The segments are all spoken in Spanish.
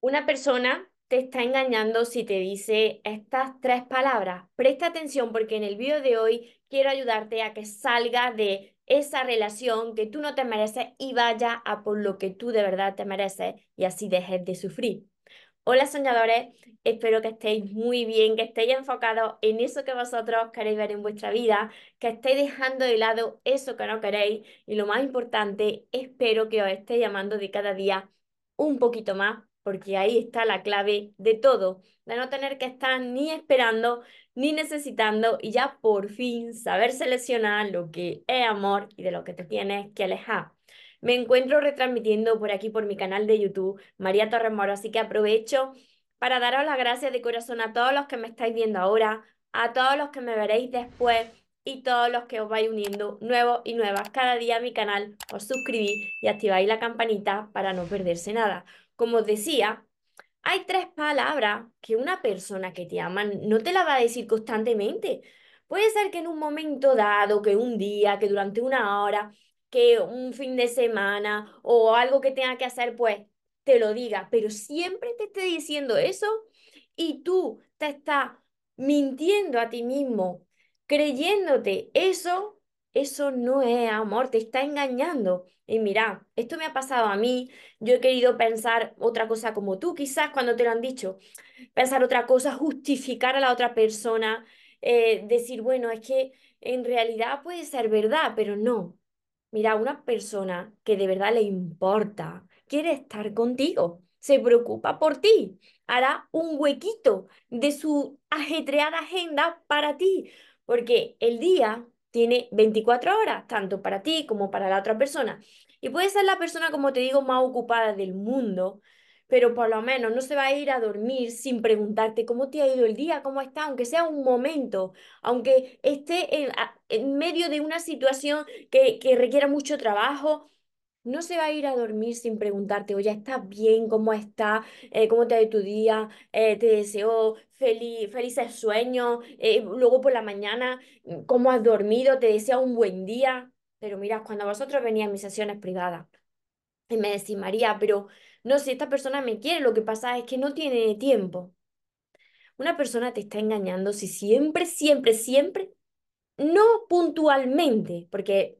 Una persona te está engañando si te dice estas tres palabras. Presta atención porque en el vídeo de hoy quiero ayudarte a que salga de esa relación que tú no te mereces y vaya a por lo que tú de verdad te mereces y así dejes de sufrir. Hola soñadores, espero que estéis muy bien, que estéis enfocados en eso que vosotros queréis ver en vuestra vida, que estéis dejando de lado eso que no queréis y lo más importante, espero que os esté llamando de cada día un poquito más porque ahí está la clave de todo, de no tener que estar ni esperando ni necesitando y ya por fin saber seleccionar lo que es amor y de lo que te tienes que alejar. Me encuentro retransmitiendo por aquí por mi canal de YouTube, María Torres Moro, así que aprovecho para daros las gracias de corazón a todos los que me estáis viendo ahora, a todos los que me veréis después y todos los que os vais uniendo nuevos y nuevas cada día a mi canal, os suscribís y activáis la campanita para no perderse nada. Como os decía, hay tres palabras que una persona que te ama no te la va a decir constantemente. Puede ser que en un momento dado, que un día, que durante una hora, que un fin de semana o algo que tenga que hacer, pues te lo diga, pero siempre te esté diciendo eso y tú te estás mintiendo a ti mismo, creyéndote eso eso no es amor, te está engañando. Y mira, esto me ha pasado a mí, yo he querido pensar otra cosa como tú, quizás cuando te lo han dicho, pensar otra cosa, justificar a la otra persona, eh, decir, bueno, es que en realidad puede ser verdad, pero no. Mira, una persona que de verdad le importa, quiere estar contigo, se preocupa por ti, hará un huequito de su ajetreada agenda para ti, porque el día tiene 24 horas, tanto para ti como para la otra persona. Y puede ser la persona, como te digo, más ocupada del mundo, pero por lo menos no se va a ir a dormir sin preguntarte cómo te ha ido el día, cómo está, aunque sea un momento, aunque esté en, en medio de una situación que, que requiera mucho trabajo no se va a ir a dormir sin preguntarte, oye, ¿estás bien? ¿Cómo estás? Eh, ¿cómo te ha ido tu día? Eh, te deseo feliz, felices sueños. Eh, luego por la mañana, mm, ¿cómo has dormido? Te deseo un buen día. Pero mira, cuando vosotros venís a mis sesiones privadas y me decís, María, pero no sé, esta persona me quiere, lo que pasa es que no tiene tiempo. Una persona te está engañando si siempre, siempre, siempre, no puntualmente, porque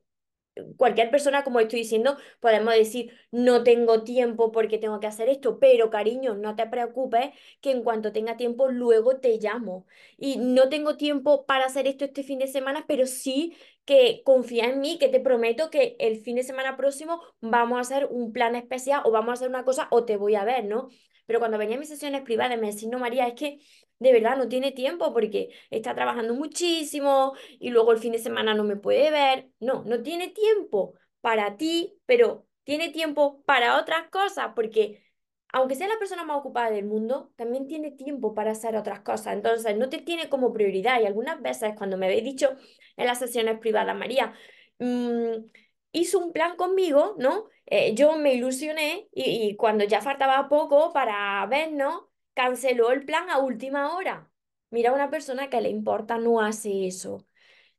cualquier persona, como estoy diciendo, podemos decir, no tengo tiempo porque tengo que hacer esto, pero cariño, no te preocupes, que en cuanto tenga tiempo, luego te llamo. Y no tengo tiempo para hacer esto este fin de semana, pero sí que confía en mí, que te prometo que el fin de semana próximo vamos a hacer un plan especial o vamos a hacer una cosa o te voy a ver, ¿no? Pero cuando venía a mis sesiones privadas me decían, no, María, es que de verdad no tiene tiempo porque está trabajando muchísimo y luego el fin de semana no me puede ver. No, no tiene tiempo para ti, pero tiene tiempo para otras cosas porque aunque sea la persona más ocupada del mundo, también tiene tiempo para hacer otras cosas. Entonces, no te tiene como prioridad. Y algunas veces cuando me habéis dicho en las sesiones privadas, María, mm, hizo un plan conmigo, ¿no? Eh, yo me ilusioné y, cuando ya faltaba poco para vernos, canceló el plan a última hora. Mira, una persona que le importa no hace eso.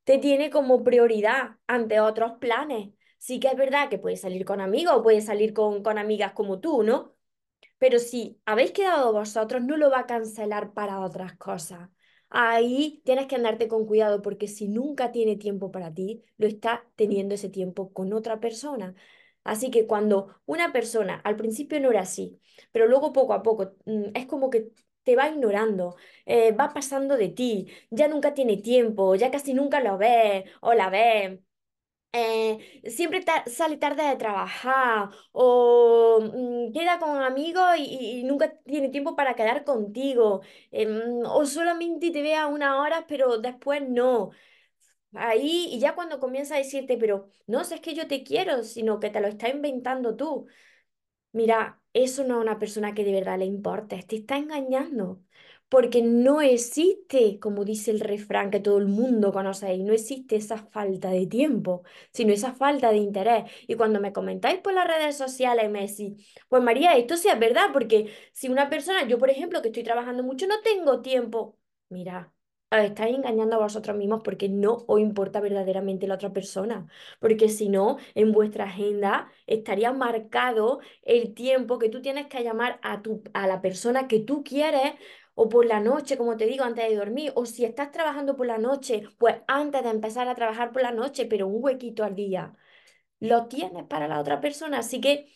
Te tiene como prioridad ante otros planes. Sí que es verdad que puedes salir con amigos o puedes salir con, con amigas como tú, ¿no? Pero si habéis quedado vosotros, no lo va a cancelar para otras cosas. Ahí tienes que andarte con cuidado porque si nunca tiene tiempo para ti, lo está teniendo ese tiempo con otra persona. Así que cuando una persona al principio no era así, pero luego poco a poco mm, es como que te va ignorando, eh, va pasando de ti, ya nunca tiene tiempo, ya casi nunca lo ves o la ves. Eh, siempre sale tarde de trabajar o mm, queda con amigos y, y nunca tiene tiempo para quedar contigo em, o solamente te vea una hora pero después no. Ahí, y ya cuando comienza a decirte, pero no sé, es que yo te quiero, sino que te lo está inventando tú. Mira, eso no es una persona que de verdad le importa, te está engañando. Porque no existe, como dice el refrán que todo el mundo conoce ahí, no existe esa falta de tiempo, sino esa falta de interés. Y cuando me comentáis por las redes sociales, me decís, pues María, esto sí es verdad, porque si una persona, yo por ejemplo, que estoy trabajando mucho, no tengo tiempo. Mira. Os estáis engañando a vosotros mismos porque no os importa verdaderamente la otra persona. Porque si no, en vuestra agenda estaría marcado el tiempo que tú tienes que llamar a, tu, a la persona que tú quieres o por la noche, como te digo, antes de dormir, o si estás trabajando por la noche, pues antes de empezar a trabajar por la noche, pero un huequito al día, lo tienes para la otra persona. Así que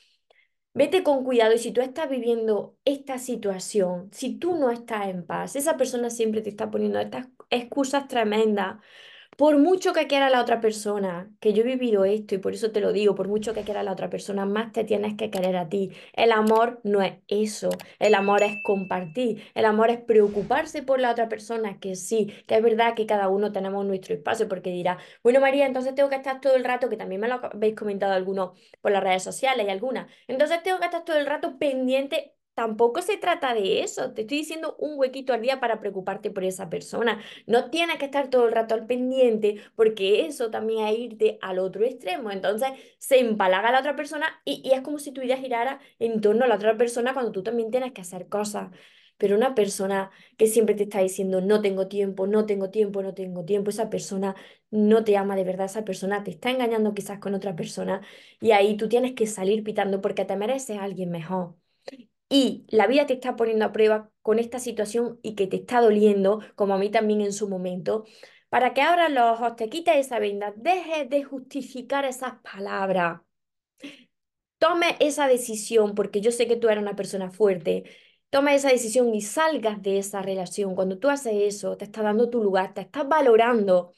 Vete con cuidado y si tú estás viviendo esta situación, si tú no estás en paz, esa persona siempre te está poniendo estas excusas tremendas por mucho que quiera la otra persona, que yo he vivido esto y por eso te lo digo, por mucho que quiera la otra persona, más te tienes que querer a ti. El amor no es eso, el amor es compartir, el amor es preocuparse por la otra persona, que sí, que es verdad que cada uno tenemos nuestro espacio, porque dirá, bueno María, entonces tengo que estar todo el rato, que también me lo habéis comentado algunos por las redes sociales y algunas, entonces tengo que estar todo el rato pendiente Tampoco se trata de eso. Te estoy diciendo un huequito al día para preocuparte por esa persona. No tienes que estar todo el rato al pendiente porque eso también es irte al otro extremo. Entonces se empalaga la otra persona y, y es como si tu vida girara en torno a la otra persona cuando tú también tienes que hacer cosas. Pero una persona que siempre te está diciendo no tengo tiempo, no tengo tiempo, no tengo tiempo, esa persona no te ama de verdad, esa persona te está engañando quizás con otra persona y ahí tú tienes que salir pitando porque te mereces a alguien mejor y la vida te está poniendo a prueba con esta situación y que te está doliendo, como a mí también en su momento, para que abras los ojos, te quites esa venda, dejes de justificar esas palabras. Tome esa decisión, porque yo sé que tú eres una persona fuerte. Toma esa decisión y salgas de esa relación. Cuando tú haces eso, te está dando tu lugar, te estás valorando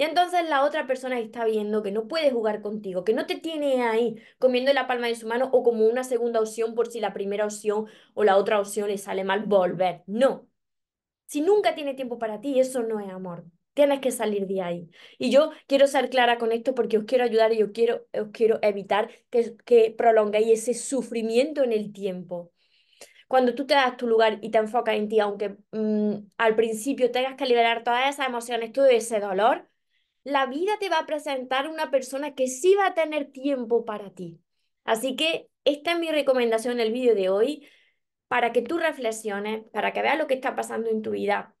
y entonces la otra persona está viendo que no puede jugar contigo, que no te tiene ahí comiendo la palma de su mano o como una segunda opción por si la primera opción o la otra opción le sale mal, volver. No. Si nunca tiene tiempo para ti, eso no es amor. Tienes que salir de ahí. Y yo quiero ser clara con esto porque os quiero ayudar y yo quiero, os quiero evitar que, que ese sufrimiento en el tiempo cuando tú te das tu lugar y te enfocas en ti, aunque mm, al principio tengas que liberar todas esas emociones, todo ese dolor, la vida te va a presentar una persona que sí va a tener tiempo para ti. Así que esta es mi recomendación en el vídeo de hoy para que tú reflexiones, para que veas lo que está pasando en tu vida,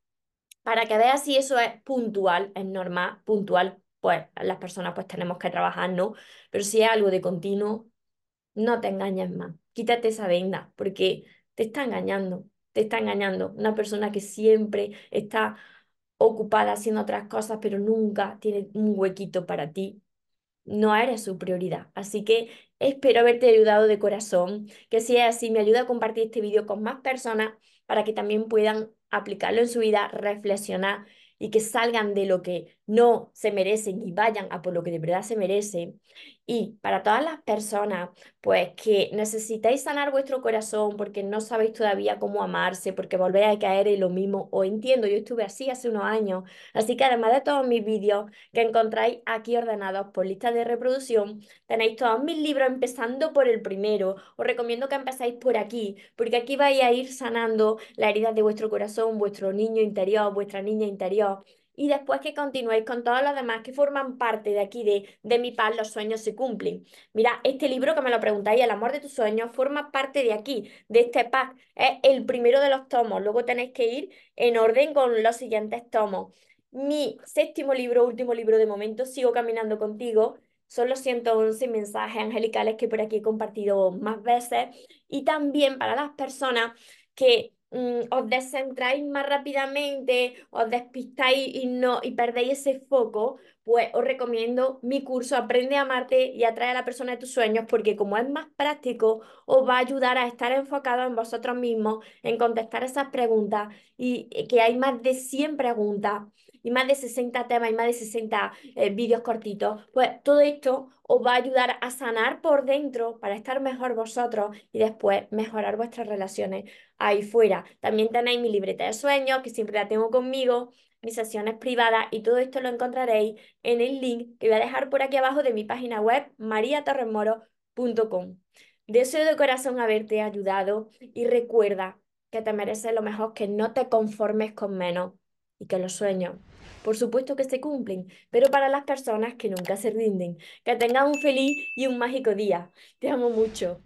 para que veas si eso es puntual, es normal, puntual, pues las personas pues tenemos que trabajar, ¿no? Pero si es algo de continuo, no te engañes más, quítate esa venda, porque te está engañando, te está engañando. Una persona que siempre está ocupada haciendo otras cosas, pero nunca tiene un huequito para ti. No eres su prioridad. Así que espero haberte ayudado de corazón. Que si es así, me ayuda a compartir este vídeo con más personas para que también puedan aplicarlo en su vida, reflexionar y que salgan de lo que no se merecen y vayan a por lo que de verdad se merecen. Y para todas las personas, pues que necesitáis sanar vuestro corazón porque no sabéis todavía cómo amarse, porque volvéis a caer en lo mismo, o entiendo, yo estuve así hace unos años. Así que además de todos mis vídeos que encontráis aquí ordenados por lista de reproducción, tenéis todos mis libros empezando por el primero. Os recomiendo que empecéis por aquí, porque aquí vais a ir sanando la herida de vuestro corazón, vuestro niño interior, vuestra niña interior y después que continuéis con todos los demás que forman parte de aquí de, de mi paz, los sueños se cumplen. Mira, este libro que me lo preguntáis, El amor de tus sueños, forma parte de aquí, de este pack. Es el primero de los tomos. Luego tenéis que ir en orden con los siguientes tomos. Mi séptimo libro, último libro de momento, Sigo caminando contigo. Son los 111 mensajes angelicales que por aquí he compartido más veces. Y también para las personas que Mm, os descentráis más rápidamente, os despistáis y, no, y perdéis ese foco, pues os recomiendo mi curso Aprende a amarte y atrae a la persona de tus sueños, porque como es más práctico, os va a ayudar a estar enfocado en vosotros mismos, en contestar esas preguntas y que hay más de 100 preguntas y más de 60 temas y más de 60 eh, vídeos cortitos, pues todo esto os va a ayudar a sanar por dentro para estar mejor vosotros y después mejorar vuestras relaciones ahí fuera. También tenéis mi libreta de sueños, que siempre la tengo conmigo, mis sesiones privadas y todo esto lo encontraréis en el link que voy a dejar por aquí abajo de mi página web mariatorremoro.com. Deseo de corazón haberte ayudado y recuerda que te mereces lo mejor, que no te conformes con menos y que los sueños, por supuesto que se cumplen, pero para las personas que nunca se rinden. Que tengan un feliz y un mágico día. Te amo mucho.